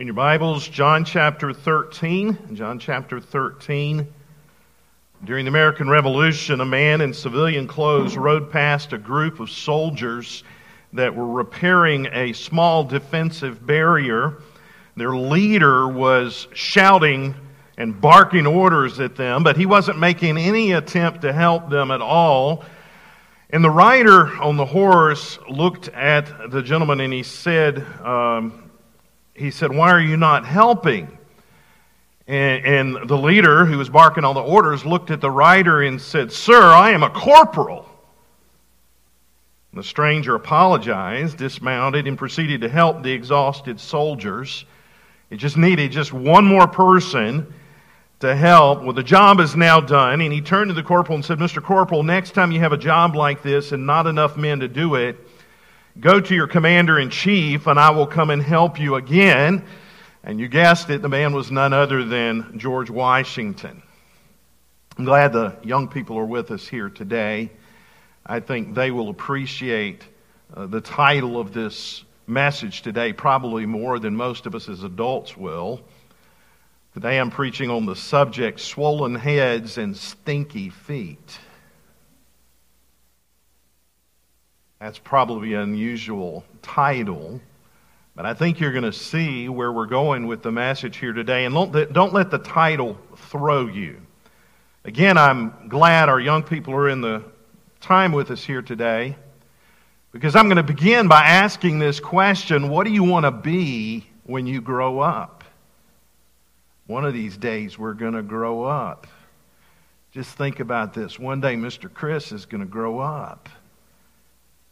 In your Bibles, John chapter 13. John chapter 13. During the American Revolution, a man in civilian clothes rode past a group of soldiers that were repairing a small defensive barrier. Their leader was shouting and barking orders at them, but he wasn't making any attempt to help them at all. And the rider on the horse looked at the gentleman and he said, um, he said, Why are you not helping? And, and, the leader, who was barking all the orders, looked at the rider and said, Sir, I am a corporal. The stranger apologized, dismounted, and proceeded to help the exhausted soldiers. It just needed just one more person to help. Well, the job is now done. And he turned to the corporal and said, Mr. Corporal, next time you have a job like this and not enough men to do it, Go to your commander in chief, and I will come and help you again. And you guessed it, the man was none other than George Washington. I'm glad the young people are with us here today. I think they will appreciate uh, the title of this message today, probably more than most of us as adults will. Today I'm preaching on the subject swollen heads and stinky feet. That's probably an unusual title, but I think you're going to see where we're going with the message here today. And don't, let the title throw you. Again, I'm glad our young people are in the time with us here today because I'm going to begin by asking this question What do you want to be when you grow up? One of these days, we're going to grow up. Just think about this. One day, Mr. Chris is going to grow up.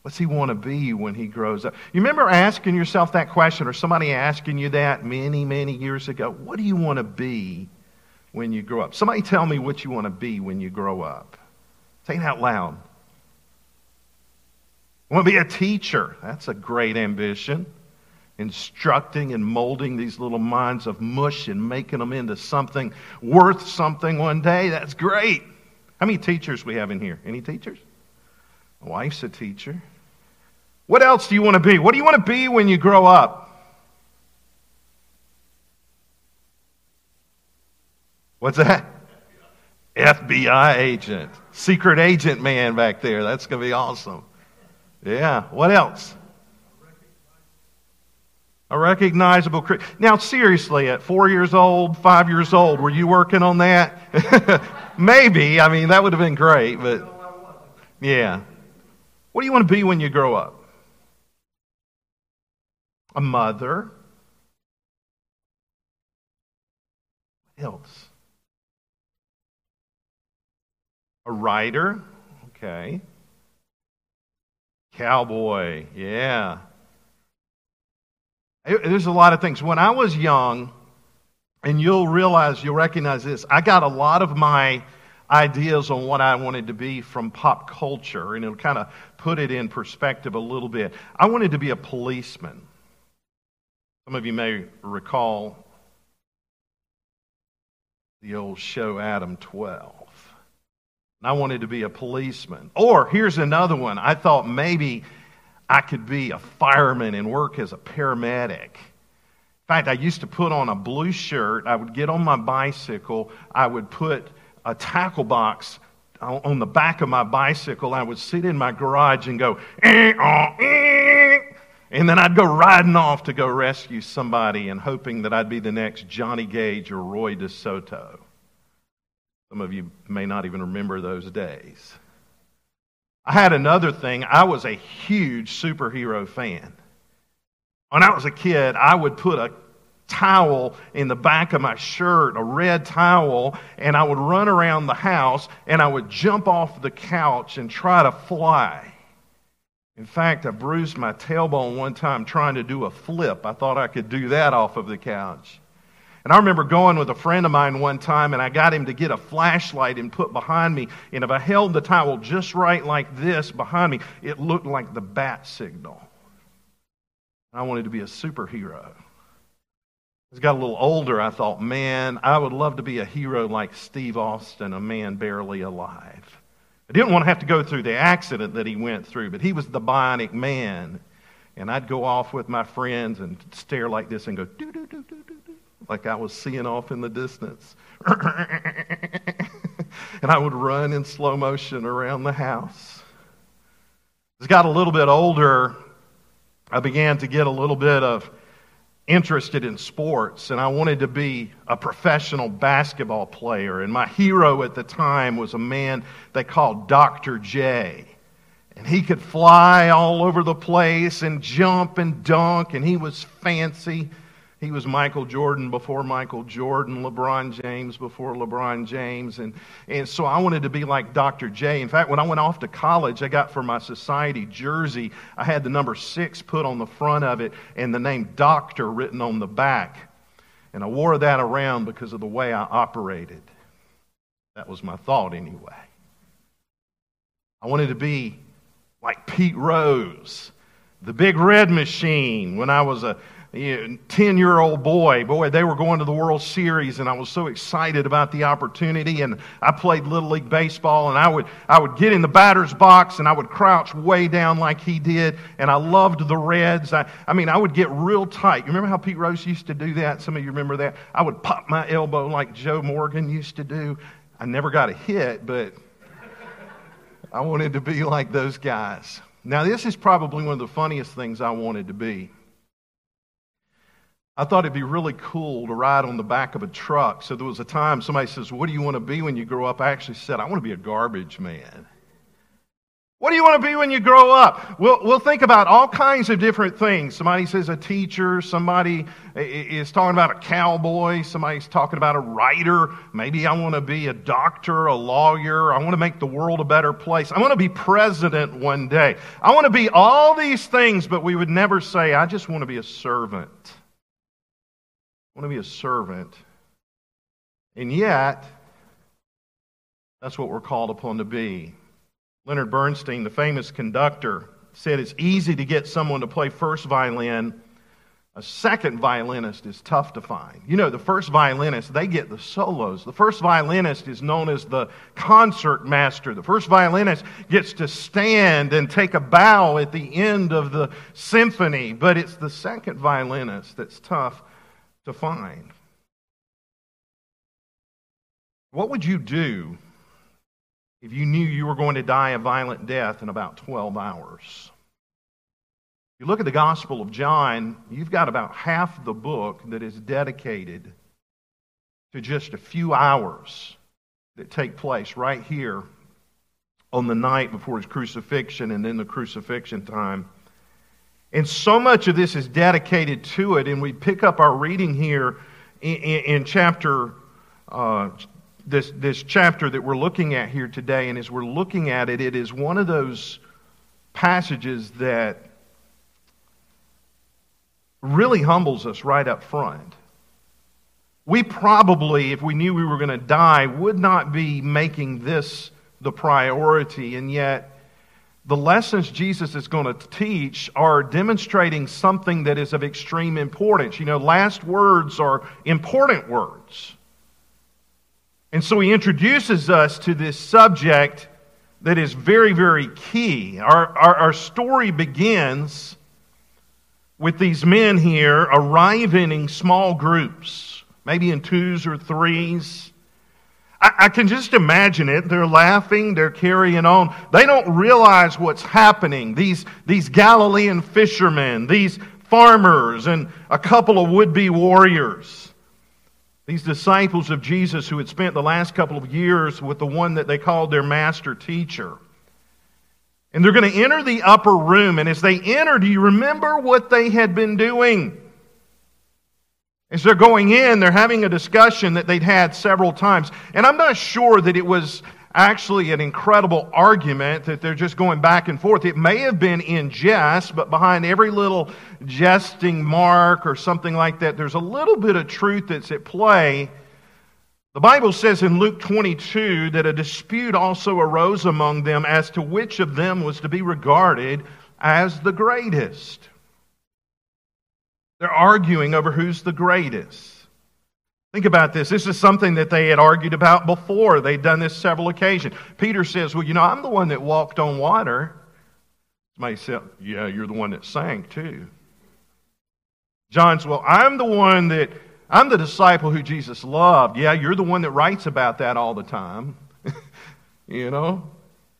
What's he want to be when he grows up? You remember asking yourself that question, or somebody asking you that many, many years ago? What do you want to be when you grow up? Somebody tell me what you want to be when you grow up. Say it out loud. I want to be a teacher. That's a great ambition. Instructing and molding these little minds of mush and making them into something worth something one day. That's great. How many teachers we have in here? Any teachers? My wife's a teacher. What else do you want to be? What do you want to be when you grow up? What's that? FBI agent. Secret agent man back there. That's going to be awesome. Yeah. What else? A recognizable Christian. Now, seriously, at four years old, five years old, were you working on that? Maybe. I mean, that would have been great, but yeah. What do you want to be when you grow up? A mother. What else? A writer. Okay. Cowboy. Yeah. There's a lot of things. When I was young, and you'll realize, you'll recognize this, I got a lot of my ideas on what I wanted to be from pop culture, and it'll kind of put it in perspective a little bit. I wanted to be a policeman. Some of you may recall the old show Adam 12. And I wanted to be a policeman. Or here's another one. I thought maybe I could be a fireman and work as a paramedic. In fact, I used to put on a blue shirt. I would get on my bicycle. I would put a tackle box on the back of my bicycle. I would sit in my garage and go, eh, oh, eh, and then I'd go riding off to go rescue somebody and hoping that I'd be the next Johnny Gage or Roy DeSoto. Some of you may not even remember those days. I had another thing. I was a huge superhero fan. When I was a kid, I would put a towel in the back of my shirt, a red towel, and I would run around the house and I would jump off the couch and try to fly. In fact, I bruised my tailbone one time trying to do a flip. I thought I could do that off of the couch. And I remember going with a friend of mine one time, and I got him to get a flashlight and put behind me. And if I held the towel just right like this behind me, it looked like the bat signal. I wanted to be a superhero. As I got a little older, I thought, man, I would love to be a hero like Steve Austin, a man barely alive. I didn't want to have to go through the accident that he went through, but he was the bionic man. And I'd go off with my friends and stare like this and go, doo, doo, doo, doo, doo, doo, like I was seeing off in the distance. and I would run in slow motion around the house. As I got a little bit older, I began to get a little bit of interested in sports, and I wanted to be a professional basketball player. And my hero at the time was a man they called Dr. J. And he could fly all over the place and jump and dunk, and he was fancy. He was Michael Jordan before Michael Jordan, LeBron James before LeBron James. And, and so I wanted to be like Dr. J. In fact, when I went off to college, I got for my society jersey, I had the number six put on the front of it and the name doctor written on the back. And I wore that around because of the way I operated. That was my thought anyway. I wanted to be like Pete Rose, the big red machine, when I was a 10 year old boy. Boy, they were going to the World Series, and I was so excited about the opportunity. And I played Little League Baseball, and I would, I would get in the batter's box and I would crouch way down like he did. And I loved the Reds. I, I mean, I would get real tight. You remember how Pete Rose used to do that? Some of you remember that? I would pop my elbow like Joe Morgan used to do. I never got a hit, but I wanted to be like those guys. Now, this is probably one of the funniest things I wanted to be. I thought it'd be really cool to ride on the back of a truck. So there was a time somebody says, What do you want to be when you grow up? I actually said, I want to be a garbage man. What do you want to be when you grow up? We'll, we'll think about all kinds of different things. Somebody says a teacher, somebody is talking about a cowboy, somebody's talking about a writer. Maybe I want to be a doctor, a lawyer. I want to make the world a better place. I want to be president one day. I want to be all these things, but we would never say, I just want to be a servant. Want to be a servant. And yet, that's what we're called upon to be. Leonard Bernstein, the famous conductor, said it's easy to get someone to play first violin. A second violinist is tough to find. You know, the first violinist, they get the solos. The first violinist is known as the concert master. The first violinist gets to stand and take a bow at the end of the symphony, but it's the second violinist that's tough to find. What would you do if you knew you were going to die a violent death in about 12 hours? You look at the Gospel of John, you've got about half the book that is dedicated to just a few hours that take place right here on the night before his crucifixion and then the crucifixion time. And so much of this is dedicated to it. And we pick up our reading here in, in, in chapter, uh, this, this chapter that we're looking at here today. And as we're looking at it, it is one of those passages that really humbles us right up front. We probably, if we knew we were going to die, would not be making this the priority. And yet, the lessons Jesus is going to teach are demonstrating something that is of extreme importance. You know, last words are important words. And so he introduces us to this subject that is very, very key. Our, our, our story begins with these men here arriving in small groups, maybe in twos or threes. I, I can just imagine it. They're laughing, they're carrying on. They don't realize what's happening. These, these Galilean fishermen, these farmers, and a couple of would be warriors. These disciples of Jesus who had spent the last couple of years with the one that they called their master teacher. And they're going to enter the upper room. And as they enter, do you remember what they had been doing? As they're going in, they're having a discussion that they'd had several times. And I'm not sure that it was actually an incredible argument that they're just going back and forth. It may have been in jest, but behind every little jesting mark or something like that, there's a little bit of truth that's at play. The Bible says in Luke 22 that a dispute also arose among them as to which of them was to be regarded as the greatest. They're arguing over who's the greatest. Think about this. This is something that they had argued about before. They'd done this several occasions. Peter says, Well, you know, I'm the one that walked on water. Somebody said, Yeah, you're the one that sank too. John's, Well, I'm the one that, I'm the disciple who Jesus loved. Yeah, you're the one that writes about that all the time. you know?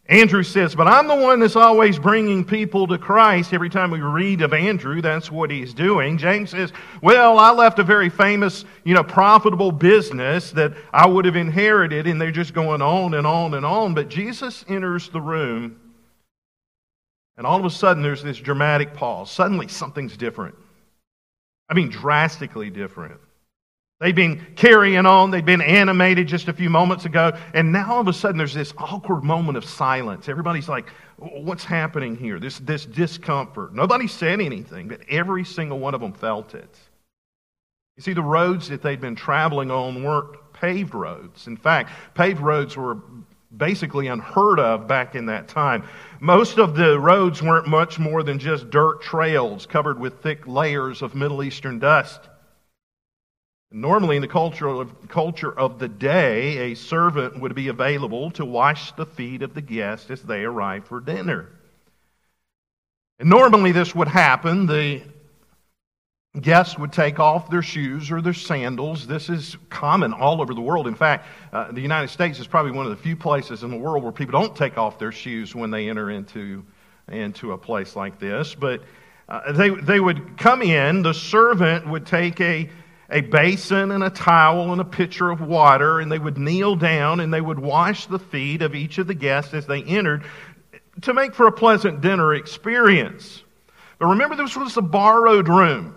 Andrew says, But I'm the one that's always bringing people to Christ. Every time we read of Andrew, that's what he's doing. James says, Well, I left a very famous, you know, profitable business that I would have inherited, and they're just going on and on and on. But Jesus enters the room, and all of a sudden there's this dramatic pause. Suddenly something's different. I mean, drastically different. They've been carrying on. They've been animated just a few moments ago. And now all of a sudden there's this awkward moment of silence. Everybody's like, what's happening here? This, this discomfort. Nobody said anything, but every single one of them felt it. You see, the roads that they'd been traveling on weren't paved roads. In fact, paved roads were basically unheard of back in that time. Most of the roads weren't much more than just dirt trails covered with thick layers of Middle Eastern dust. Normally, in the culture of, culture of the day, a servant would be available to wash the feet of the guests as they arrived for dinner. And normally, this would happen. The guests would take off their shoes or their sandals. This is common all over the world. In fact, uh, the United States is probably one of the few places in the world where people don't take off their shoes when they enter into, into a place like this. But uh, they, they would come in, the servant would take a a basin and a towel and a pitcher of water, and they would kneel down and they would wash the feet of each of the guests as they entered to make for a pleasant dinner experience. But remember, this was a borrowed room,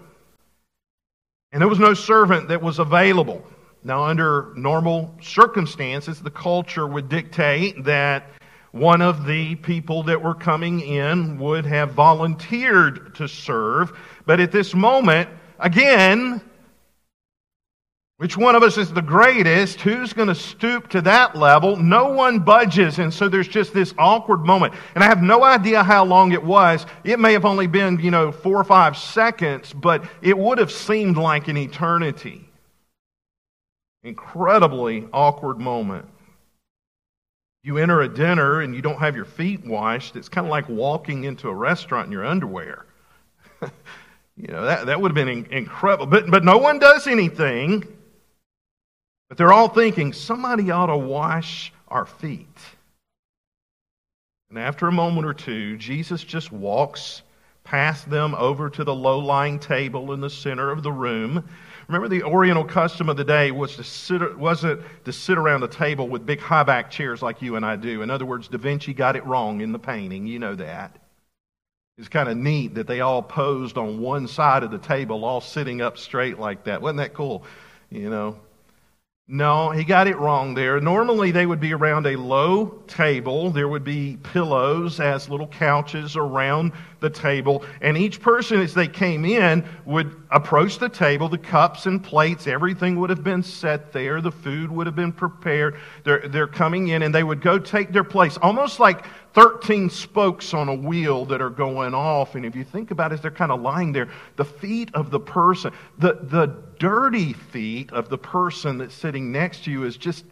and there was no servant that was available. Now, under normal circumstances, the culture would dictate that one of the people that were coming in would have volunteered to serve. But at this moment, again, which one of us is the greatest? Who's going to stoop to that level? No one budges. And so there's just this awkward moment. And I have no idea how long it was. It may have only been, you know, four or five seconds, but it would have seemed like an eternity. Incredibly awkward moment. You enter a dinner and you don't have your feet washed. It's kind of like walking into a restaurant in your underwear. you know, that, that would have been incredible. But, but no one does anything. But they're all thinking, somebody ought to wash our feet. And after a moment or two, Jesus just walks past them over to the low lying table in the center of the room. Remember, the Oriental custom of the day was to sit, wasn't to sit around a table with big high back chairs like you and I do. In other words, Da Vinci got it wrong in the painting. You know that. It's kind of neat that they all posed on one side of the table, all sitting up straight like that. Wasn't that cool? You know, no, he got it wrong there. Normally, they would be around a low table. There would be pillows as little couches around the table. And each person, as they came in, would approach the table. The cups and plates, everything would have been set there. The food would have been prepared. They're, they're coming in, and they would go take their place, almost like 13 spokes on a wheel that are going off. And if you think about it, they're kind of lying there. The feet of the person, the, the dirty feet of the person that's sitting next to you is just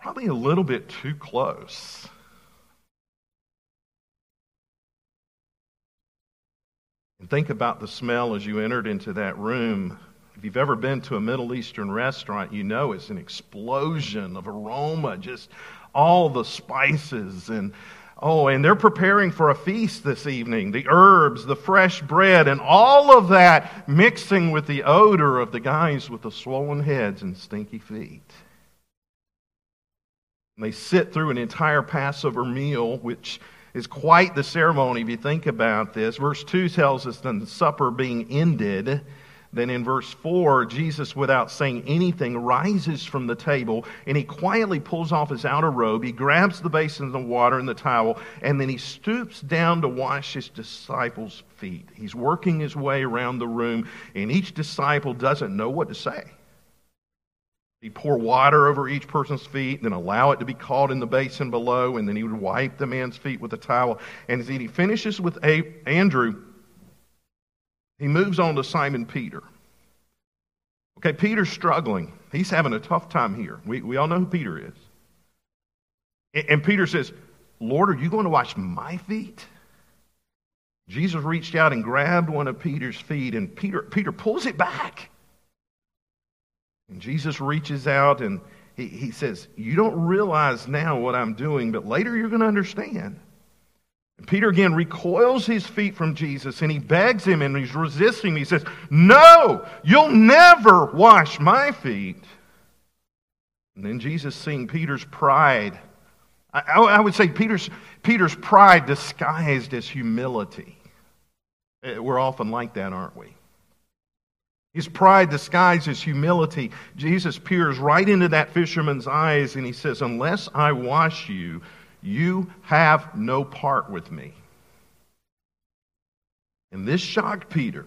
probably a little bit too close. And think about the smell as you entered into that room. If you've ever been to a Middle Eastern restaurant, you know it's an explosion of aroma, just all the spices and Oh, and they're preparing for a feast this evening. The herbs, the fresh bread, and all of that mixing with the odor of the guys with the swollen heads and stinky feet. And they sit through an entire Passover meal, which is quite the ceremony if you think about this. Verse 2 tells us that the supper being ended, then in verse 4, Jesus, without saying anything, rises from the table and he quietly pulls off his outer robe. He grabs the basin of water and the towel, and then he stoops down to wash his disciples' feet. He's working his way around the room, and each disciple doesn't know what to say. He'd pour water over each person's feet, then allow it to be caught in the basin below, and then he would wipe the man's feet with a towel. And as he finishes with Andrew, he moves on to Simon Peter. Okay, Peter's struggling. He's having a tough time here. We, we all know who Peter is. And, and Peter says, Lord, are you going to wash my feet? Jesus reached out and grabbed one of Peter's feet, and Peter, Peter pulls it back. And Jesus reaches out and he, he says, You don't realize now what I'm doing, but later you're going to understand. And Peter again recoils his feet from Jesus and he begs him and he's resisting. He says, No, you'll never wash my feet. And then Jesus, seeing Peter's pride, I, I would say Peter's, Peter's pride disguised as humility. Eh, we're often like that, aren't we? His pride disguises humility. Jesus peers right into that fisherman's eyes and he says, Unless I wash you, you have no part with me. And this shocked Peter.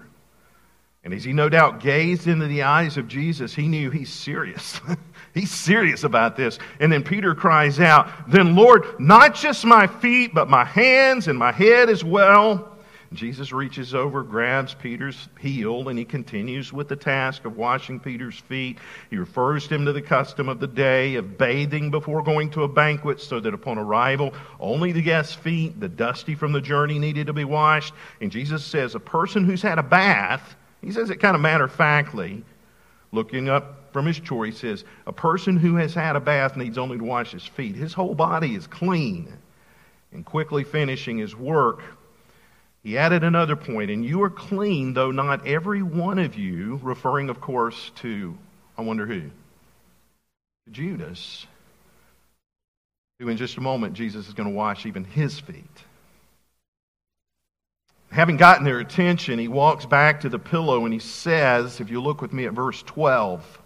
And as he no doubt gazed into the eyes of Jesus, he knew he's serious. he's serious about this. And then Peter cries out, Then, Lord, not just my feet, but my hands and my head as well. Jesus reaches over, grabs Peter's heel, and he continues with the task of washing Peter's feet. He refers him to the custom of the day of bathing before going to a banquet, so that upon arrival, only the guest's feet, the dusty from the journey, needed to be washed. And Jesus says, A person who's had a bath, he says it kind of matter of factly, looking up from his chore, he says, A person who has had a bath needs only to wash his feet. His whole body is clean. And quickly finishing his work, he added another point, and you are clean, though not every one of you, referring, of course, to, I wonder who? Judas, who in just a moment Jesus is going to wash even his feet. Having gotten their attention, he walks back to the pillow and he says, if you look with me at verse 12,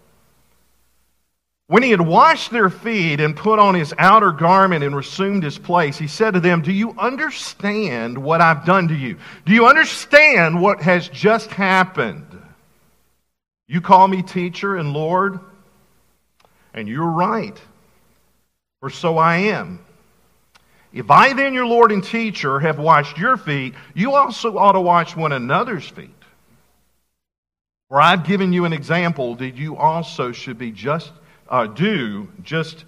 when he had washed their feet and put on his outer garment and resumed his place, he said to them, Do you understand what I've done to you? Do you understand what has just happened? You call me teacher and Lord, and you're right, for so I am. If I then, your Lord and teacher, have washed your feet, you also ought to wash one another's feet. For I've given you an example that you also should be just uh, do just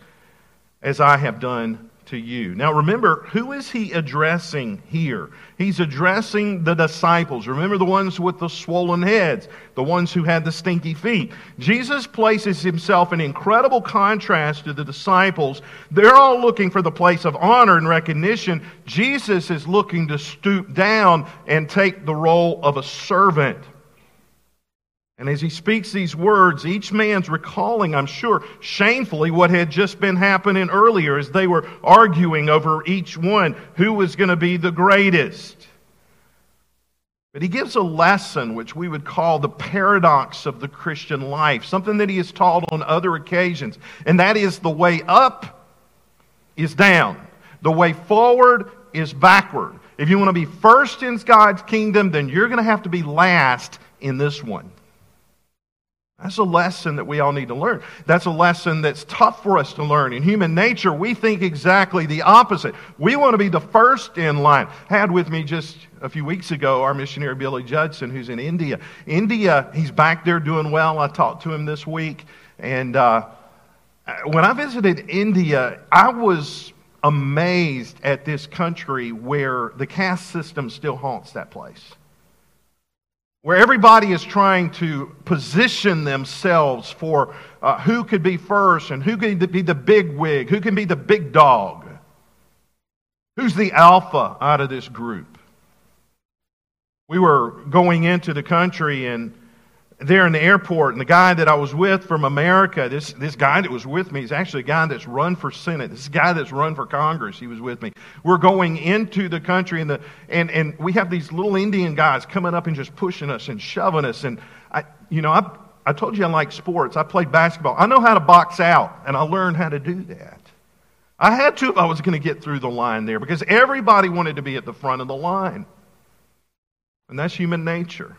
as I have done to you. Now remember, who is he addressing here? He's addressing the disciples. Remember the ones with the swollen heads, the ones who had the stinky feet. Jesus places himself in incredible contrast to the disciples. They're all looking for the place of honor and recognition. Jesus is looking to stoop down and take the role of a servant. And as he speaks these words, each man's recalling, I'm sure, shamefully what had just been happening earlier as they were arguing over each one who was going to be the greatest. But he gives a lesson which we would call the paradox of the Christian life, something that he has taught on other occasions, and that is the way up is down, the way forward is backward. If you want to be first in God's kingdom, then you're going to have to be last in this one. That's a lesson that we all need to learn. That's a lesson that's tough for us to learn. In human nature, we think exactly the opposite. We want to be the first in line. I had with me just a few weeks ago our missionary Billy Judson, who's in India. India, he's back there doing well. I talked to him this week. And uh, when I visited India, I was amazed at this country where the caste system still haunts that place where everybody is trying to position themselves for uh, who could be first and who can be the big wig, who can be the big dog, who's the alpha out of this group. We were going into the country and there in the airport, and the guy that I was with from America, this, this guy that was with me is actually a guy that's run for Senate. This guy that's run for Congress, he was with me. We're going into the country, and, the, and, and we have these little Indian guys coming up and just pushing us and shoving us. And, I, you know, I, I told you I like sports. I played basketball. I know how to box out, and I learned how to do that. I had to if I was going to get through the line there because everybody wanted to be at the front of the line. And that's human nature.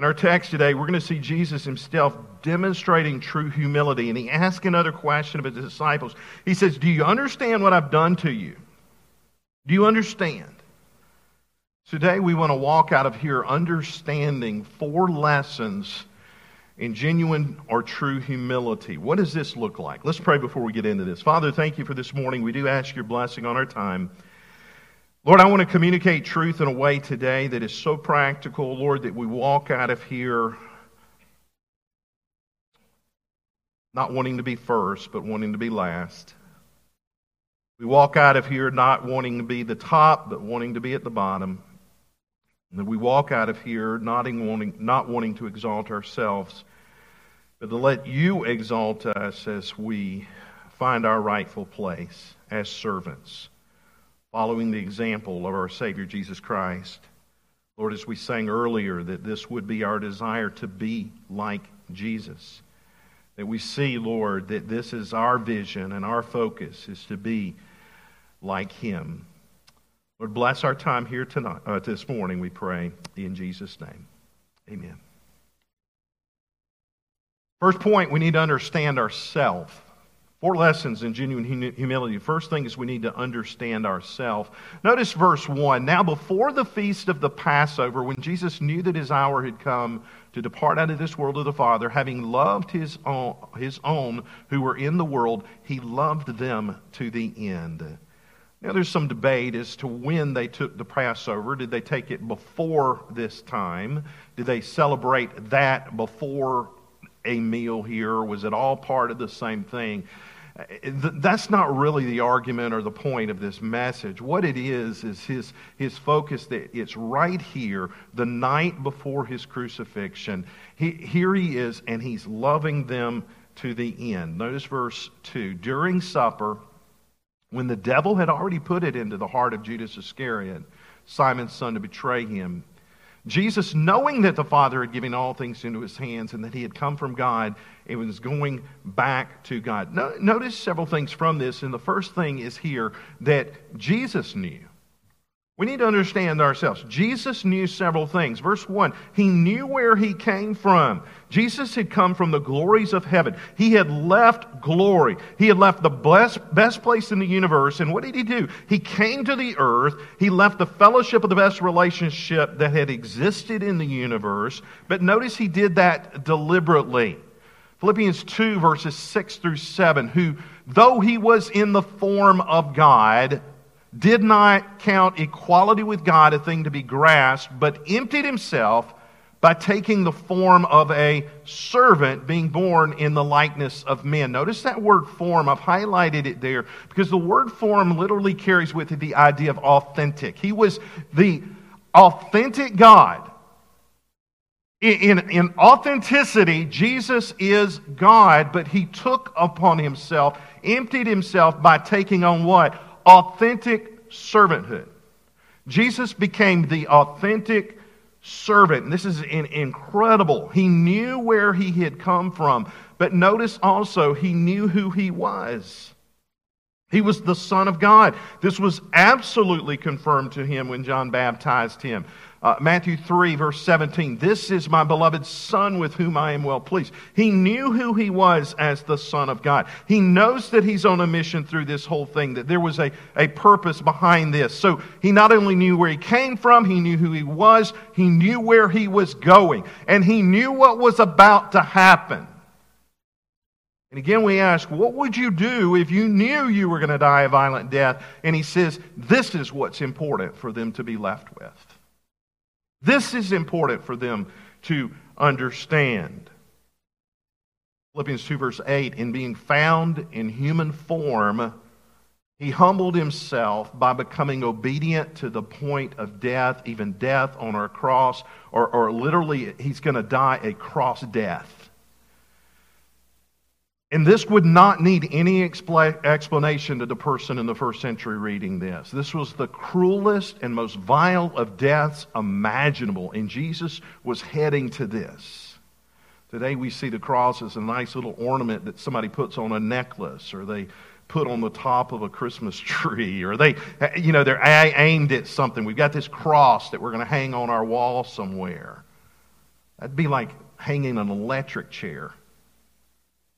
In our text today, we're going to see Jesus himself demonstrating true humility, and he asks another question of his disciples. He says, Do you understand what I've done to you? Do you understand? Today, we want to walk out of here understanding four lessons in genuine or true humility. What does this look like? Let's pray before we get into this. Father, thank you for this morning. We do ask your blessing on our time. Lord, I want to communicate truth in a way today that is so practical, Lord, that we walk out of here not wanting to be first, but wanting to be last. We walk out of here not wanting to be the top, but wanting to be at the bottom. And we walk out of here not wanting, not wanting to exalt ourselves, but to let you exalt us as we find our rightful place as servants, following the example of our Savior Jesus Christ. Lord, as we sang earlier, that this would be our desire to be like Jesus. That we see, Lord, that this is our vision and our focus is to be like Him. Lord, bless our time here tonight, uh, this morning, we pray, in Jesus' name. Amen. First point, we need to understand ourselves. Four lessons in genuine humility. First thing is we need to understand ourselves. Notice verse 1. Now, before the feast of the Passover, when Jesus knew that his hour had come to depart out of this world to the Father, having loved his own, his own who were in the world, he loved them to the end. Now, there's some debate as to when they took the Passover. Did they take it before this time? Did they celebrate that before a meal here? Was it all part of the same thing? Uh, that's not really the argument or the point of this message. What it is, is his, his focus that it's right here, the night before his crucifixion. He, here he is, and he's loving them to the end. Notice verse 2. During supper, when the devil had already put it into the heart of Judas Iscariot, Simon's son, to betray him, Jesus, knowing that the Father had given all things into his hands and that he had come from God and was going back to God. notice several things from this, and the first thing is here that Jesus knew we need to understand ourselves. Jesus knew several things. Verse 1, he knew where he came from. Jesus had come from the glories of heaven. He had left glory. He had left the best, best place in the universe. And what did he do? He came to the earth. He left the fellowship of the best relationship that had existed in the universe. But notice he did that deliberately. Philippians 2, verses 6 through 7, who, though he was in the form of God, did not count equality with God a thing to be grasped, but emptied himself by taking the form of a servant, being born in the likeness of men. Notice that word form. I've highlighted it there because the word form literally carries with it the idea of authentic. He was the authentic God. In, in, in authenticity, Jesus is God, but he took upon himself, emptied himself by taking on what? Authentic servanthood. Jesus became the authentic servant. And this is incredible. He knew where he had come from, but notice also he knew who he was. He was the Son of God. This was absolutely confirmed to him when John baptized him. Uh, Matthew 3, verse 17. This is my beloved Son with whom I am well pleased. He knew who he was as the Son of God. He knows that he's on a mission through this whole thing, that there was a, a purpose behind this. So he not only knew where he came from, he knew who he was, he knew where he was going, and he knew what was about to happen. And again, we ask, what would you do if you knew you were going to die a violent death? And he says, this is what's important for them to be left with. This is important for them to understand. Philippians 2, verse 8 In being found in human form, he humbled himself by becoming obedient to the point of death, even death on our cross, or, or literally, he's going to die a cross death. And this would not need any explanation to the person in the first century reading this. This was the cruelest and most vile of deaths imaginable, and Jesus was heading to this. Today we see the cross as a nice little ornament that somebody puts on a necklace or they put on the top of a Christmas tree or they, you know, they're aimed at something. We've got this cross that we're going to hang on our wall somewhere. That'd be like hanging an electric chair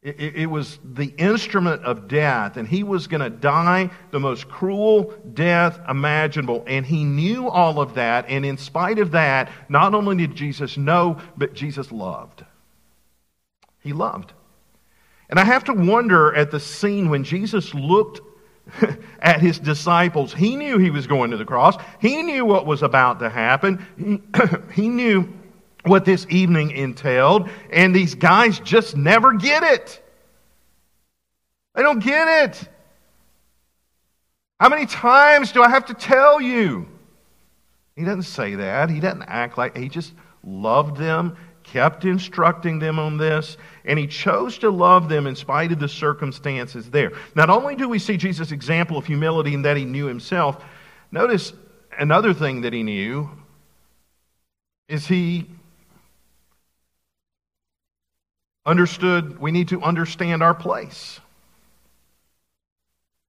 it, it, was the instrument of death, and he was going to die the most cruel death imaginable. And he knew all of that, and in spite of that, not only did Jesus know, but Jesus loved. He loved. And I have to wonder at the scene when Jesus looked at his disciples. He knew he was going to the cross. He knew what was about to happen. He, he knew what this evening entailed, and these guys just never get it. They don't get it. How many times do I have to tell you? He doesn't say that. He doesn't act like he just loved them, kept instructing them on this, and he chose to love them in spite of the circumstances there. Not only do we see Jesus' example of humility in that he knew himself, notice another thing that he knew is he understood we need to understand our place.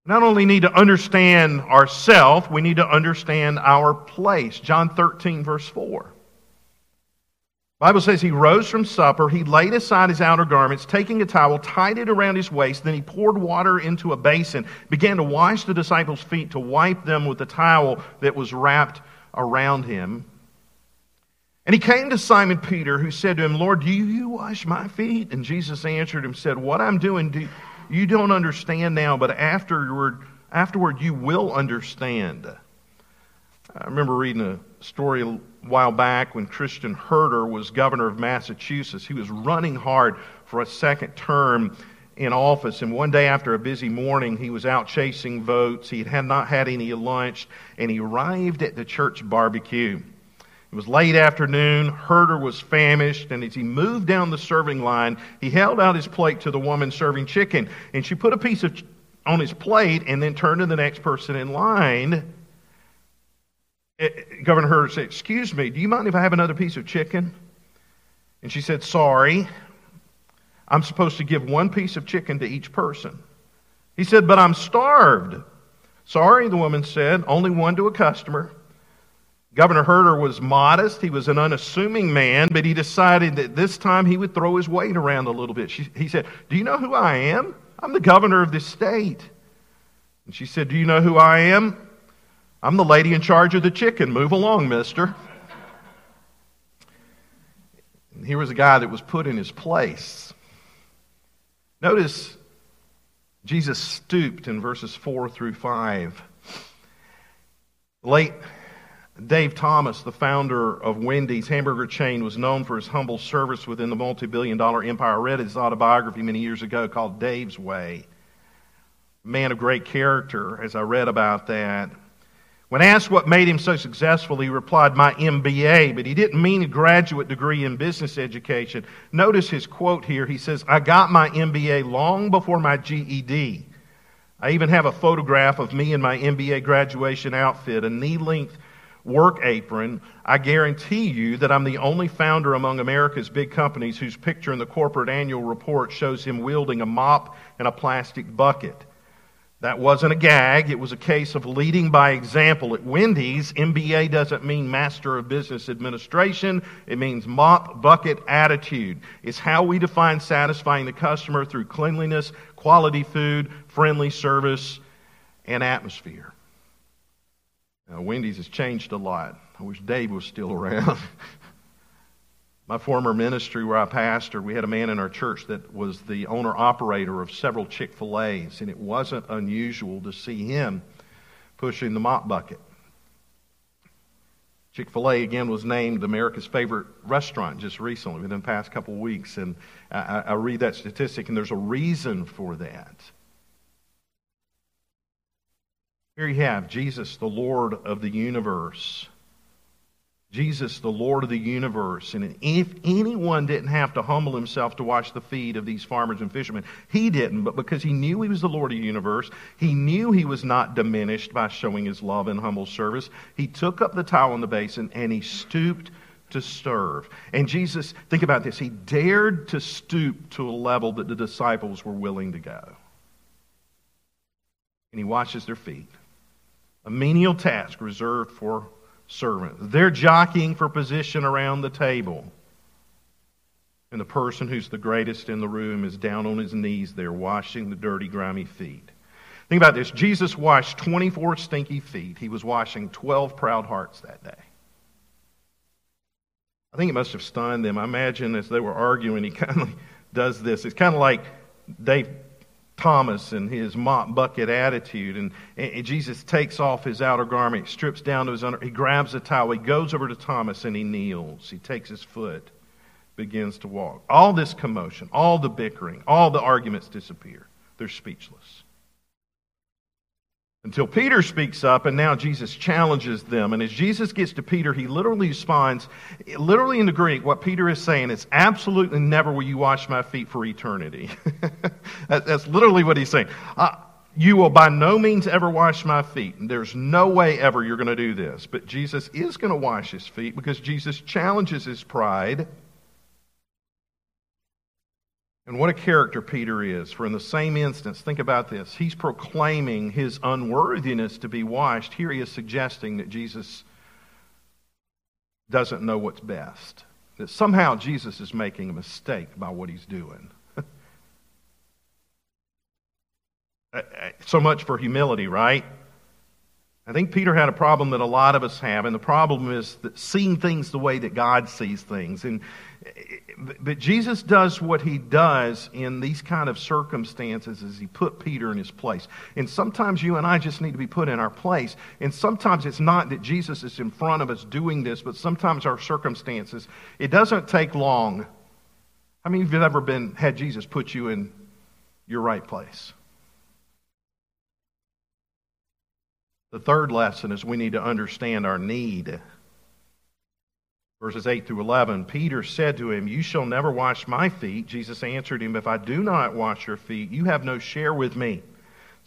Not only need to understand ourself, we need to understand our place. John 13, verse 4. Bible says he rose from supper, he laid aside his outer garments, taking a towel, tied it around his waist, then he poured water into a basin, began to wash the disciples' feet, to wipe them with the towel that was wrapped around him. And he came to Simon Peter, who said to him, Lord, do you wash my feet? And Jesus answered him, said, What I'm doing, do, you don't understand now, but afterward, afterward you will understand. I remember reading a story a while back when Christian Herter was governor of Massachusetts. He was running hard for a second term in office, and one day after a busy morning, he was out chasing votes. He had not had any lunch, and he arrived at the church barbecue. It was late afternoon. Herter was famished, and as he moved down the serving line, he held out his plate to the woman serving chicken, and she put a piece of ch- on his plate and then turned to the next person in line Eh, Governor Herter said, Excuse me, do you mind if I have another piece of chicken? And she said, Sorry. I'm supposed to give one piece of chicken to each person. He said, But I'm starved. Sorry, the woman said, only one to a customer. Governor Herter was modest. He was an unassuming man, but he decided that this time he would throw his weight around a little bit. She, he said, Do you know who I am? I'm the governor of this state. And she said, Do you know who I am? I'm the lady in charge of the chicken. Move along, mister. And here was a guy that was put in his place. Notice Jesus stooped in verses 4 through 5. Late Dave Thomas, the founder of Wendy's hamburger chain, was known for his humble service within the multi billion dollar empire. I read his autobiography many years ago called Dave's Way. Man of great character, as I read about that. When asked what made him so successful, he replied, My MBA, but he didn't mean a graduate degree in business education. Notice his quote here. He says, I got my MBA long before my GED. I even have a photograph of me in my MBA graduation outfit, a knee length work apron. I guarantee you that I'm the only founder among America's big companies whose picture in the corporate annual report shows him wielding a mop and a plastic bucket. That wasn't a gag. It was a case of leading by example. At Wendy's, MBA doesn't mean Master of Business Administration. It means mop bucket attitude. It's how we define satisfying the customer through cleanliness, quality food, friendly service, and atmosphere. Now, Wendy's has changed a lot. I wish Dave was still around. My former ministry where I pastored, we had a man in our church that was the owner operator of several Chick fil A's, and it wasn't unusual to see him pushing the mop bucket. Chick fil A, again, was named America's favorite restaurant just recently, within the past couple of weeks. And I, I read that statistic, and there's a reason for that. Here you have Jesus, the Lord of the universe Jesus, the Lord of the universe. And if anyone didn't have to humble himself to wash the feet of these farmers and fishermen, he didn't. But because he knew he was the Lord of the universe, he knew he was not diminished by showing his love and humble service. He took up the towel in the basin and he stooped to serve. And Jesus, think about this, he dared to stoop to a level that the disciples were willing to go. And he washes their feet. A menial task reserved for servants. They're jockeying for position around the table. And the person who's the greatest in the room is down on his knees there, washing the dirty, grimy feet. Think about this Jesus washed 24 stinky feet, he was washing 12 proud hearts that day. I think it must have stunned them. I imagine as they were arguing, he kind of does this. It's kind of like Dave Thomas and his mop bucket attitude. And, and, Jesus takes off his outer garment, strips down to his under, he grabs a towel, he goes over to Thomas and he kneels. He takes his foot, begins to walk. All this commotion, all the bickering, all the arguments disappear. They're speechless until Peter speaks up, and now Jesus challenges them. And as Jesus gets to Peter, he literally responds, literally in the Greek, what Peter is saying is, absolutely never will you wash my feet for eternity. That's literally what he's saying. You will by no means ever wash my feet. There's no way ever you're going to do this. But Jesus is going to wash his feet because Jesus challenges his pride and what a character Peter is. For in the same instance, think about this. He's proclaiming his unworthiness to be washed. Here he is suggesting that Jesus doesn't know what's best. That somehow Jesus is making a mistake by what he's doing. Uh, uh, so much for humility, right? I think Peter had a problem that a lot of us have, and the problem is that seeing things the way that God sees things. And but Jesus does what he does in these kind of circumstances as he put Peter in his place. And sometimes you and I just need to be put in our place. And sometimes it's not that Jesus is in front of us doing this, but sometimes our circumstances, it doesn't take long. How many of you have ever been had Jesus put you in your right place? The third lesson is we need to understand our need Verses 8 through 11 Peter said to him, You shall never wash my feet. Jesus answered him, If I do not wash your feet, you have no share with me.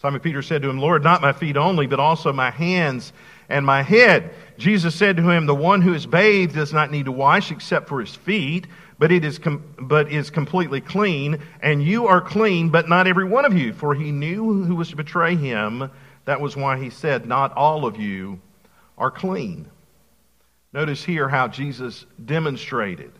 Simon Peter said to him, Lord, not my feet only, but also my hands and my head. Jesus said to him, The one who is bathed does not need to wash except for his feet, but it is com- but is completely clean, and you are clean, but not every one of you. For he knew who was to betray him. That was why he said, Not all of you are clean. Notice here how Jesus demonstrated.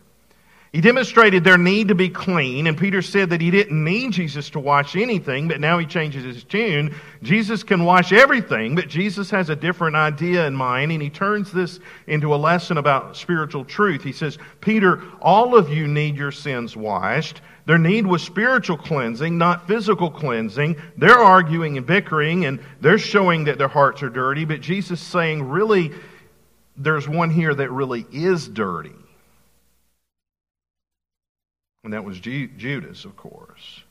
He demonstrated their need to be clean, and Peter said that he didn't need Jesus to wash anything, but now he changes his tune. Jesus can wash everything, but Jesus has a different idea in mind, and he turns this into a lesson about spiritual truth. He says, Peter, all of you need your sins washed. Their need was spiritual cleansing, not physical cleansing. They're arguing and bickering, and they're showing that their hearts are dirty, but Jesus saying, really, there's one here that really is dirty. And that was Judas, of course.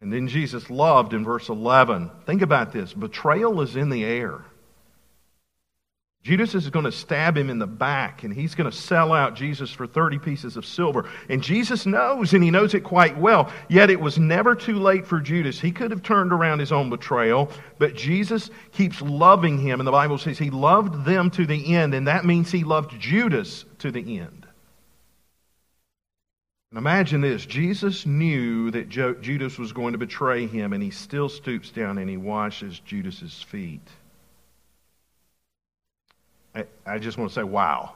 And then Jesus loved in verse 11. Think about this betrayal is in the air. Judas is going to stab him in the back and he's going to sell out Jesus for 30 pieces of silver. And Jesus knows, and he knows it quite well. Yet it was never too late for Judas. He could have turned around his own betrayal, but Jesus keeps loving him. And the Bible says he loved them to the end, and that means he loved Judas to the end. And imagine this Jesus knew that Judas was going to betray him, and he still stoops down and he washes Judas's feet. I, just want to say, wow.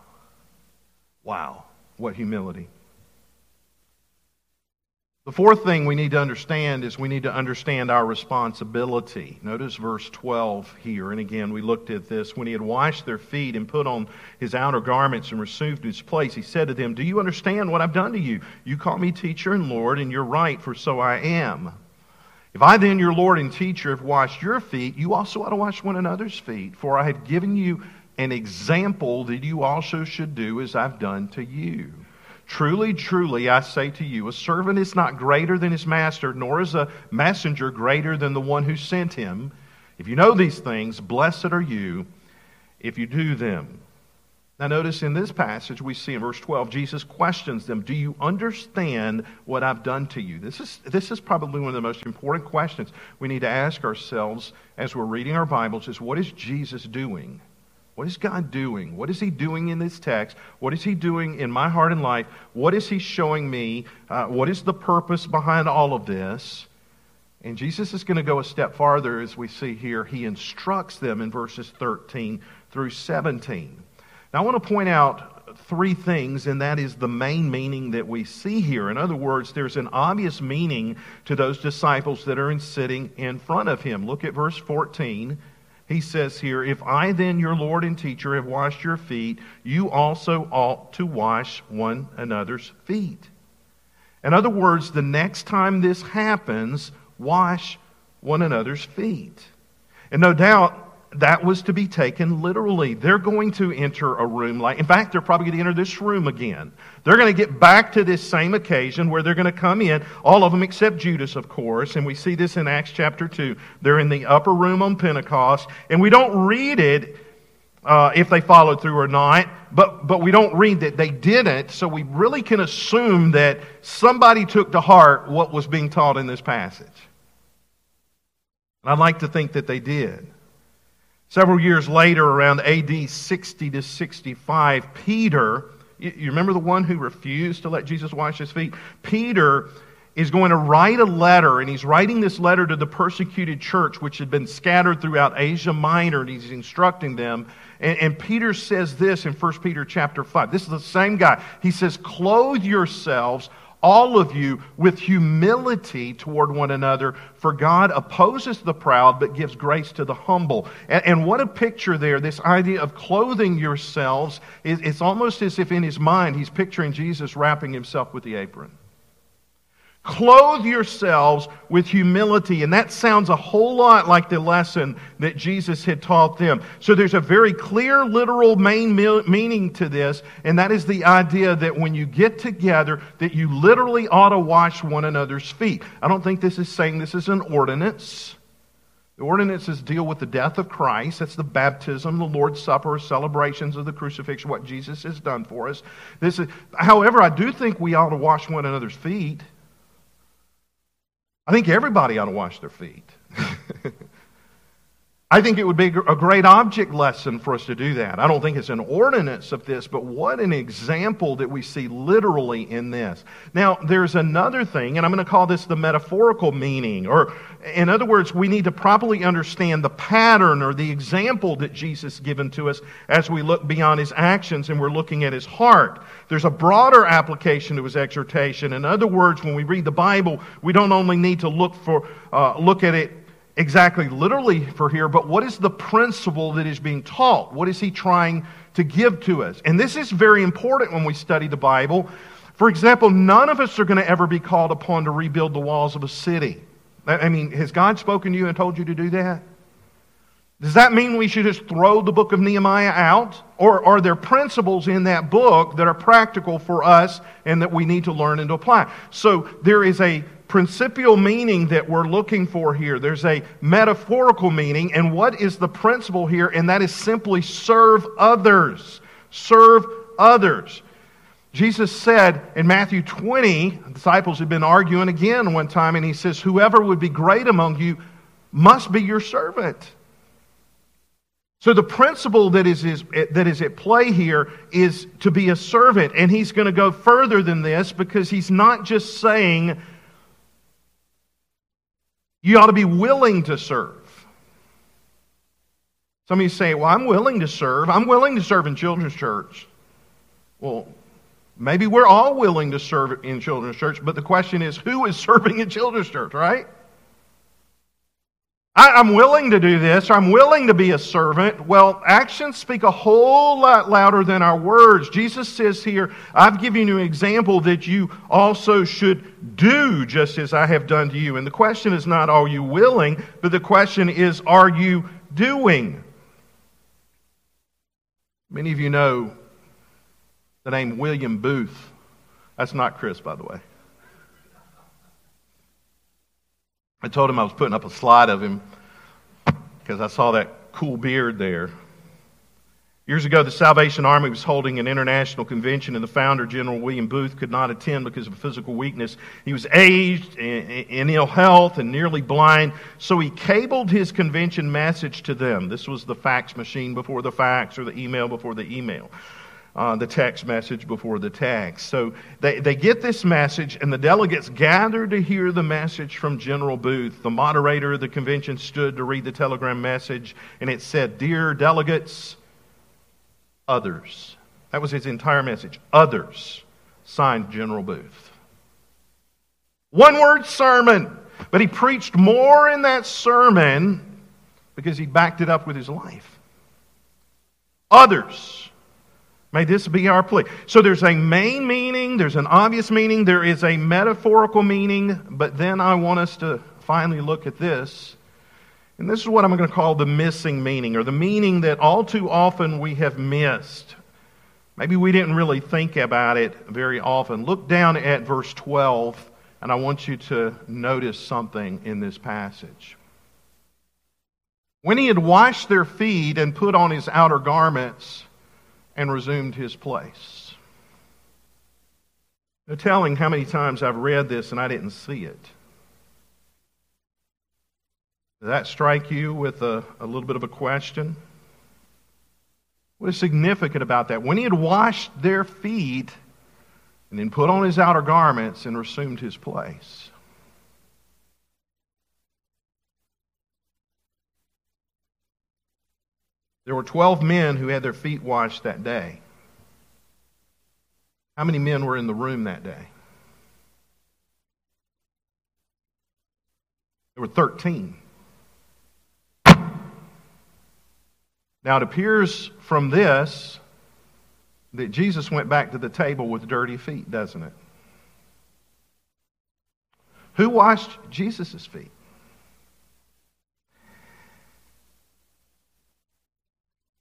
Wow. What humility. The fourth thing we need to understand is we need to understand our responsibility. Notice verse 12 here. And again, we looked at this. When he had washed their feet and put on his outer garments and resumed his place, he said to them, Do you understand what I've done to you? You call me teacher and Lord, and you're right, for so I am. If I then, your Lord and teacher, have washed your feet, you also ought to wash one another's feet. For I have given you an example that you also should do as I've done to you. Truly, truly, I say to you, a servant is not greater than his master, nor is a messenger greater than the one who sent him. If you know these things, blessed are you if you do them. Now, notice in this passage, we see in verse 12, Jesus questions them Do you understand what I've done to you? This is, this is probably one of the most important questions we need to ask ourselves as we're reading our Bibles is what is Jesus doing? What is God doing? What is He doing in this text? What is He doing in my heart and life? What is He showing me? Uh, what is the purpose behind all of this? And Jesus is going to go a step farther as we see here. He instructs them in verses 13 through 17. Now, I want to point out three things, and that is the main meaning that we see here. In other words, there's an obvious meaning to those disciples that are in sitting in front of him. Look at verse 14 he says here, If I then, your Lord and teacher, have washed your feet, you also ought to wash one another's feet. In other words, the next time this happens, wash one another's feet. And no doubt that was to be taken literally. They're going to enter a room like, in fact, they're probably going to enter this room again. They're going to get back to this same occasion where they're going to come in, all of them except Judas, of course. And we see this in Acts chapter 2. They're in the upper room on Pentecost, and we don't read it uh, if they followed through or not, but, but we don't read that they didn't, so we really can assume that somebody took to heart what was being taught in this passage. And I'd like to think that they did. Several years later, around AD 60 to 65, Peter, you remember the one who refused to let Jesus wash his feet? Peter is going to write a letter, and he's writing this letter to the persecuted church, which had been scattered throughout Asia Minor, and he's instructing them. And, and, Peter says this in 1 Peter chapter 5. This is the same guy. He says, Clothe yourselves all of you with humility toward one another, for God opposes the proud but gives grace to the humble. And, and what a picture there, this idea of clothing yourselves. Is, it's almost as if in his mind he's picturing Jesus wrapping himself with the apron. Clothe yourselves with humility. And that sounds a whole lot like the lesson that Jesus had taught them. So there's a very clear, literal main meaning to this, and that is the idea that when you get together, that you literally ought to wash one another's feet. I don't think this is saying this is an ordinance. The ordinances deal with the death of Christ. That's the baptism, the Lord's Supper, celebrations of the crucifixion, what Jesus has done for us. This is, however, I do think we ought to wash one another's feet. I think everybody ought to wash their feet. I think it would be a great object lesson for us to do that. I don't think it's an ordinance of this, but what an example that we see literally in this. Now, there's another thing, and I'm going to call this the metaphorical meaning, or in other words, we need to properly understand the pattern or the example that Jesus given to us as we look beyond his actions and we're looking at his heart. There's a broader application to his exhortation. In other words, when we read the Bible, we don't only need to look for uh, look at it exactly literally for here, but what is the principle that is being taught? What is he trying to give to us? And this is very important when we study the Bible. For example, none of us are going to ever be called upon to rebuild the walls of a city. I mean, has God spoken to you and told you to do that? Does that mean we should just throw the book of Nehemiah out? Or are there principles in that book that are practical for us and that we need to learn and to apply? So there is a principial meaning that we're looking for here. There's a metaphorical meaning. And what is the principle here? And that is simply serve others. Serve others. Jesus said in Matthew 20, the disciples had been arguing again one time, and he says, Whoever would be great among you must be your servant. So the principle that is, is, that is at play here is to be a servant. And he's going to go further than this because he's not just saying you ought to be willing to serve. Some of you say, Well, I'm willing to serve. I'm willing to serve in children's church. Well, maybe we're all willing to serve in children's church, but the question is, who is serving in children's church, right? I, am willing to do this, or I'm willing to be a servant. Well, actions speak a whole lot louder than our words. Jesus says here, I've given you an example that you also should do just as I have done to you. And the question is not, are you willing, but the question is, are you doing? Many of you know the name William Booth. That's not Chris, by the way. I told him I was putting up a slide of him because I saw that cool beard there. Years ago, the Salvation Army was holding an international convention, and the founder, General William Booth, could not attend because of physical weakness. He was aged, in ill health, and nearly blind, so he cabled his convention message to them. This was the fax machine before the fax, or the email before the email uh, the text message before the text. So they, they get this message, and the delegates gather to hear the message from General Booth. The moderator of the convention stood to read the telegram message, and it said, Dear delegates, others. That was his entire message. Others. Signed General Booth. One word sermon. But he preached more in that sermon because he backed it up with his life. Others. May this be our plea. So there's a main meaning, there's an obvious meaning, there is a metaphorical meaning, but then I want us to finally look at this. And this is what I'm going to call the missing meaning, or the meaning that all too often we have missed. Maybe we didn't really think about it very often. Look down at verse 12, and I want you to notice something in this passage. When he had washed their feet and put on his outer garments and resumed his place. No telling how many times I've read this and I didn't see it. Does that strike you with a, a little bit of a question? What is significant about that? When he had washed their feet and then put on his outer garments and resumed his place. There were 12 men who had their feet washed that day. How many men were in the room that day? There were 13. Now, it appears from this that Jesus went back to the table with dirty feet, doesn't it? Who washed Jesus' feet?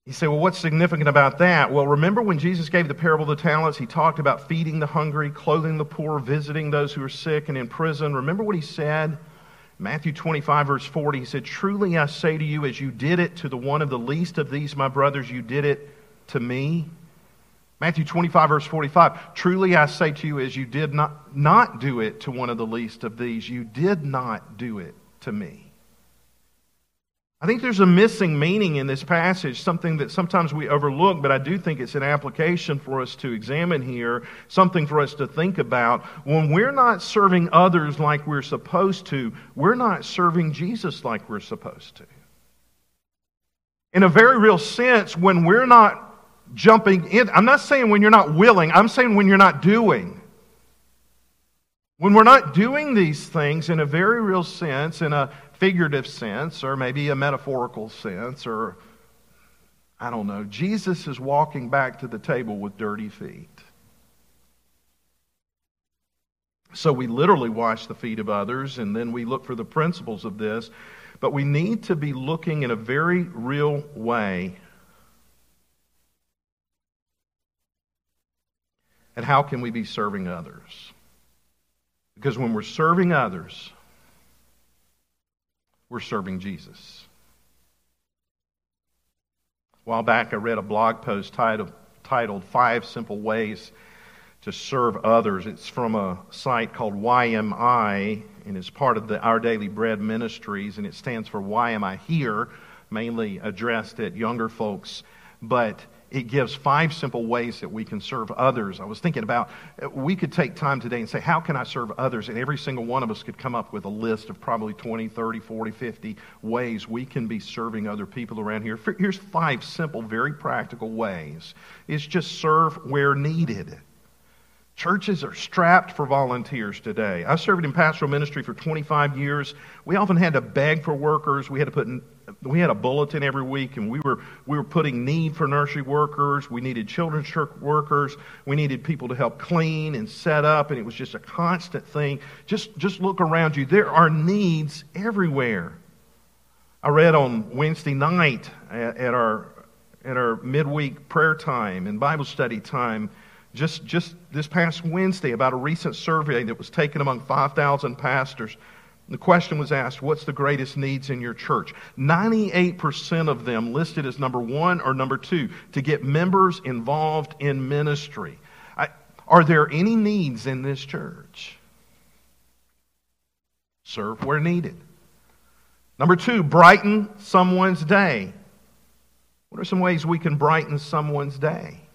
You say, well, what's significant about that? Well, remember when Jesus gave the parable of the talents, he talked about feeding the hungry, clothing the poor, visiting those who are sick and in prison. Remember what he said? Matthew 25, verse 40, he said, Truly I say to you, as you did it to the one of the least of these, my brothers, you did it to me. Matthew 25, verse 45, Truly I say to you, as you did not, not do it to one of the least of these, you did not do it to me. I think there's a missing meaning in this passage, something that sometimes we overlook, but I do think it's an application for us to examine here, something for us to think about. When we're not serving others like we're supposed to, we're not serving Jesus like we're supposed to. In a very real sense, when we're not jumping in, I'm not saying when you're not willing, I'm saying when you're not doing. When we're not doing these things in a very real sense, in a figurative sense, or maybe a metaphorical sense, or I don't know, Jesus is walking back to the table with dirty feet. So we literally wash the feet of others, and then we look for the principles of this. But we need to be looking in a very real way at how can we be serving others. Because when we're serving others, we're serving Jesus. A while back, I read a blog post titled, titled Five Simple Ways to Serve Others. It's from a site called YMI, and it's part of the Our Daily Bread Ministries, and it stands for Why Am I Here, mainly addressed at younger folks. But it gives five simple ways that we can serve others. I was thinking about we could take time today and say, How can I serve others? And every single one of us could come up with a list of probably 20, 30, 40, 50 ways we can be serving other people around here. Here's five simple, very practical ways. It's just serve where needed. Churches are strapped for volunteers today. I served in pastoral ministry for 25 years. We often had to beg for workers. We had to put we had a bulletin every week, and we were we were putting need for nursery workers. We needed children's church workers. We needed people to help clean and set up, and it was just a constant thing. Just just look around you. There are needs everywhere. I read on Wednesday night at, at our at our midweek prayer time and Bible study time just, just this past Wednesday about a recent survey that was taken among 5,000 pastors. The question was asked, What's the greatest needs in your church? 98% of them listed as number one or number two to get members involved in ministry. I, are there any needs in this church? Serve where needed. Number two, brighten someone's day. What are some ways we can brighten someone's day?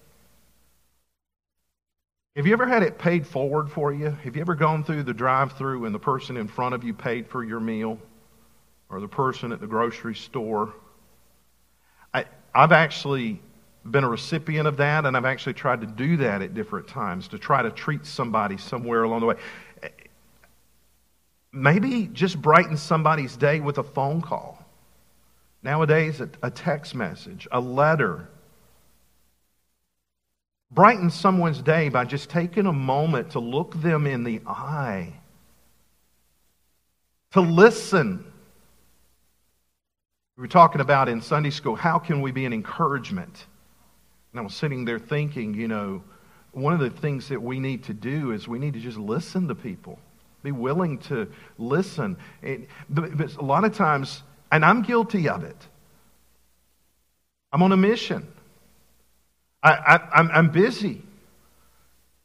Have you ever had it paid forward for you? Have you ever gone through the drive through and the person in front of you paid for your meal? Or the person at the grocery store? I, I've actually been a recipient of that, and I've actually tried to do that at different times to try to treat somebody somewhere along the way. Maybe just brighten somebody's day with a phone call. Nowadays, a, a text message, a letter, brighten someone's day by just taking a moment to look them in the eye to listen. We were talking about in Sunday school, how can we be an encouragement? And I was sitting there thinking, you know, one of the things that we need to do is we need to just listen to people, be willing to listen. but, but a lot of times, and I'm guilty of it, I'm on a mission. I, I'm busy.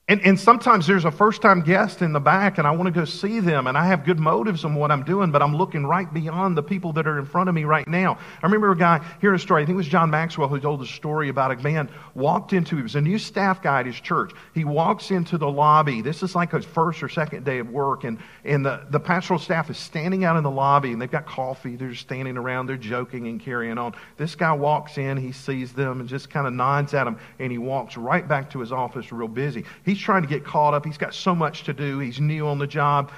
And, and sometimes there's a first time guest in the back, and I want to go see them, and I have good motives on what I'm doing, but I'm looking right beyond the people that are in front of me right now. I remember a guy, hearing a story, I think it was John Maxwell who told a story about a man walked into, he was a new staff guy at his church. He walks into the lobby. This is like his first or second day of work, and, and the, the pastoral staff is standing out in the lobby, and they've got coffee. They're standing around, they're joking and carrying on. This guy walks in, he sees them, and just kind of nods at them, and he walks right back to his office real busy. He He's trying to get caught up. He's got so much to do. He's new on the job.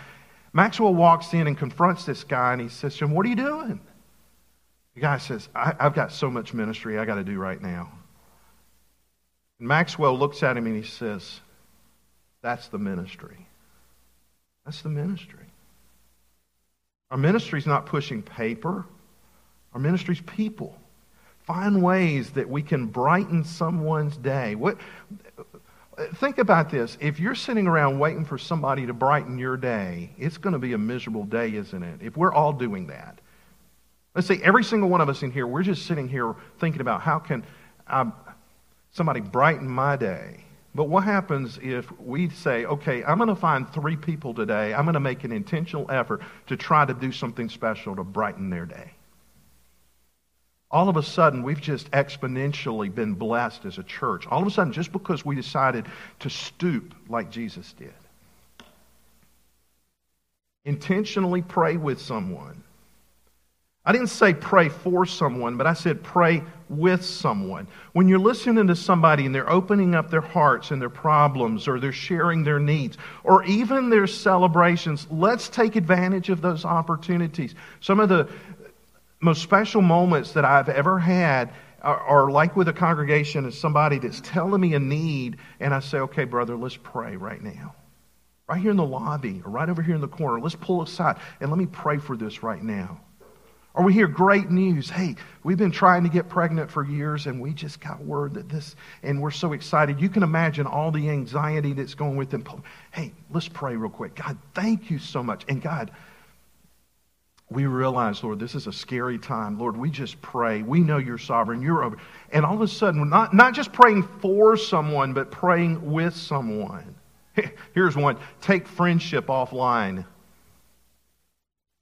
Maxwell walks in and confronts this guy and he says to him, What are you doing? The guy says, I, have got so much ministry I got to do right now. And Maxwell looks at him and he says, That's the ministry. That's the ministry. Our ministry is not pushing paper, our ministry is people. Find ways that we can brighten someone's day. What, think about this. If you're sitting around waiting for somebody to brighten your day, it's going to be a miserable day, isn't it? If we're all doing that. Let's say every single one of us in here, we're just sitting here thinking about how can um, somebody brighten my day. But what happens if we say, okay, I'm going to find three people today, I'm going to make an intentional effort to try to do something special to brighten their day? All of a sudden we've just exponentially been blessed as a church. All of a sudden, just because we decided to stoop like Jesus did. Intentionally pray with someone. I didn't say pray for someone, but I said pray with someone. When you're listening to somebody and they're opening up their hearts and their problems, or they're sharing their needs, or even their celebrations, let's take advantage of those opportunities. Some of the most special moments that I've ever had are, are, like with a congregation is somebody that's telling me a need, and I say, okay, brother, let's pray right now. Right here in the lobby, or right over here in the corner, let's pull aside and let me pray for this right now. Or we hear great news. Hey, we've been trying to get pregnant for years and we just got word that this, and we're so excited. You can imagine all the anxiety that's going with them. Hey, let's pray real quick. God, thank you so much. And God, we realize, Lord, this is a scary time. Lord, we just pray. We know you're sovereign. You're over. And all of a sudden, we're not, not just praying for someone, but praying with someone. Here's one take friendship offline.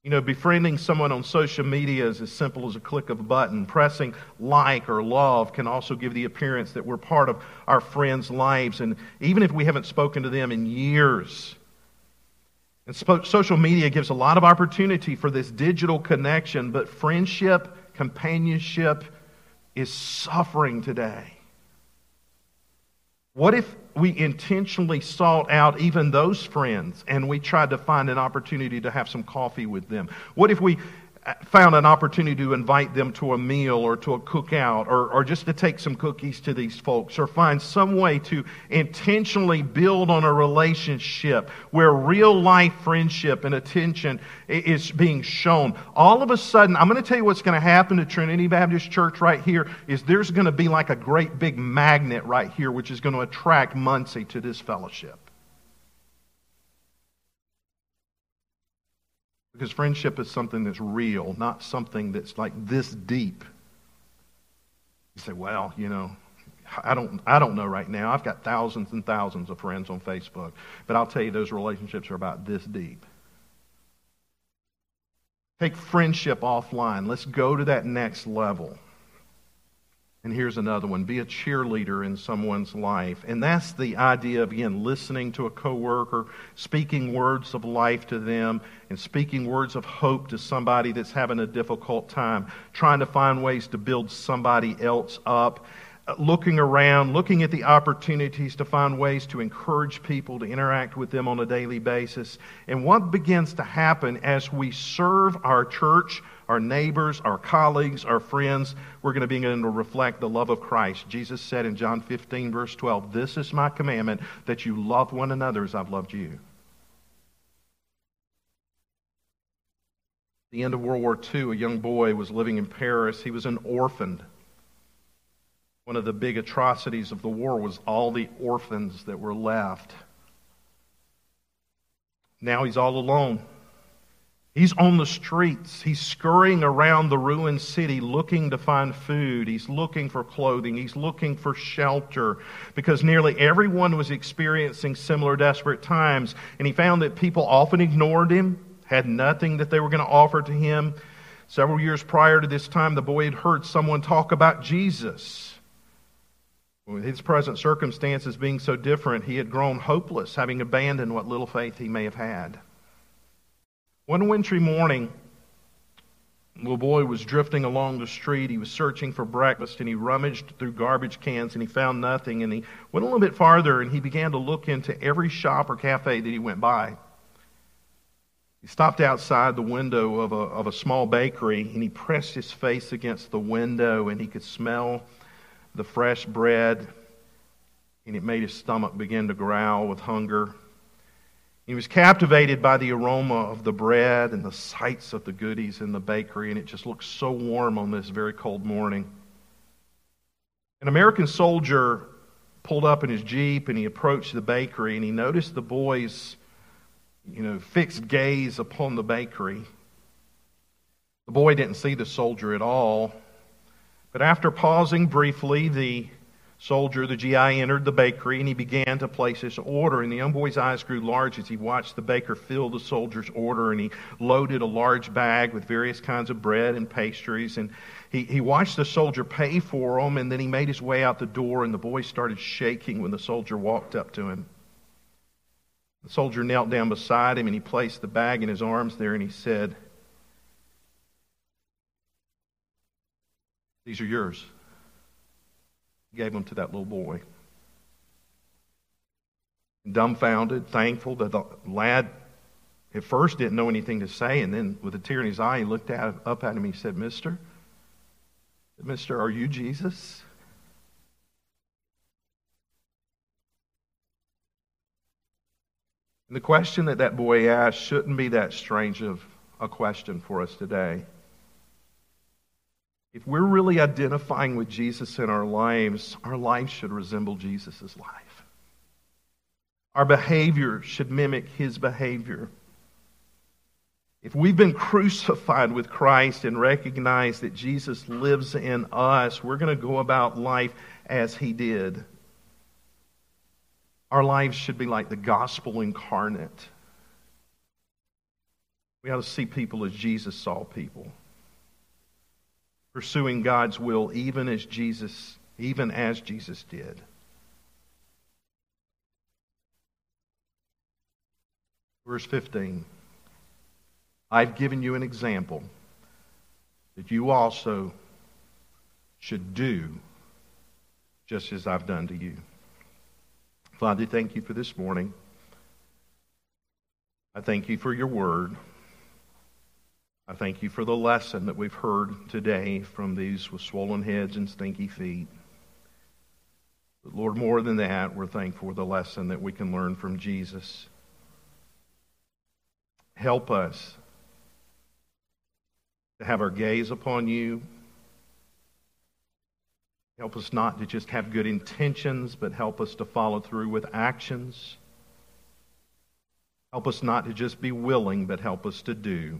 You know, befriending someone on social media is as simple as a click of a button. Pressing like or love can also give the appearance that we're part of our friends' lives. And even if we haven't spoken to them in years, and social media gives a lot of opportunity for this digital connection, but friendship, companionship is suffering today. What if we intentionally sought out even those friends and we tried to find an opportunity to have some coffee with them? What if we found an opportunity to invite them to a meal or to a cookout or, or just to take some cookies to these folks or find some way to intentionally build on a relationship where real life friendship and attention is being shown. All of a sudden, I'm going to tell you what's going to happen to Trinity Baptist Church right here is there's going to be like a great big magnet right here which is going to attract Muncie to this fellowship. Because friendship is something that's real, not something that's like this deep. You say, well, you know, I don't, I don't know right now. I've got thousands and thousands of friends on Facebook. But I'll tell you, those relationships are about this deep. Take friendship offline. Let's go to that next level. And here's another one be a cheerleader in someone's life. And that's the idea of, again, listening to a coworker, speaking words of life to them, and speaking words of hope to somebody that's having a difficult time, trying to find ways to build somebody else up uh, looking around, looking at the opportunities to find ways to encourage people to interact with them on a daily basis. And what begins to happen as we serve our church, our neighbors, our colleagues, our friends, we're going to be begin to reflect the love of Christ. Jesus said in John 15, verse 12, This is my commandment that you love one another as I've loved you. the end of World War II, a young boy was living in Paris. He was an orphan. One of the big atrocities of the war was all the orphans that were left. Now he's all alone. He's on the streets. He's scurrying around the ruined city looking to find food. He's looking for clothing. He's looking for shelter because nearly everyone was experiencing similar desperate times. And he found that people often ignored him, had nothing that they were going to offer to him. Several years prior to this time, the boy had heard someone talk about Jesus. With his present circumstances being so different, he had grown hopeless, having abandoned what little faith he may have had. One wintry morning, little boy was drifting along the street. He was searching for breakfast and he rummaged through garbage cans and he found nothing. And he went a little bit farther and he began to look into every shop or cafe that he went by. He stopped outside the window of a, of a small bakery and he pressed his face against the window and he could smell the fresh bread and it made his stomach begin to growl with hunger. He was captivated by the aroma of the bread and the sights of the goodies in the bakery, and it just looked so warm on this very cold morning. An American soldier pulled up in his Jeep and he approached the bakery and he noticed the boy's, you know, fixed gaze upon the bakery. The boy didn't see the soldier at all, but after pausing briefly, the soldier, the GI, entered the bakery and he began to place his order. And the young boy's eyes grew large as he watched the baker fill the soldier's order. And he loaded a large bag with various kinds of bread and pastries. And he, he watched the soldier pay for them. And then he made his way out the door. And the boy started shaking when the soldier walked up to him. The soldier knelt down beside him and he placed the bag in his arms there and he said, These are yours gave them to that little boy. Dumbfounded, thankful that the lad at first didn't know anything to say, and then with a tear in his eye, he looked at, up at him and he said, Mister, Mister, are you Jesus? And the question that that boy asked shouldn't be that strange of a question for us today. If we're really identifying with Jesus in our lives, our lives should resemble Jesus' life. Our behavior should mimic his behavior. If we've been crucified with Christ and recognize that Jesus lives in us, we're going to go about life as he did. Our lives should be like the gospel incarnate. We ought to see people as Jesus saw people pursuing God's will even as Jesus even as Jesus did. Verse 15. I've given you an example that you also should do just as I've done to you. Father, thank you for this morning. I thank you for your word. I thank you for the lesson that we've heard today from these with swollen heads and stinky feet. But Lord, more than that, we're thankful for the lesson that we can learn from Jesus. Help us to have our gaze upon you. Help us not to just have good intentions, but help us to follow through with actions. Help us not to just be willing, but help us to do.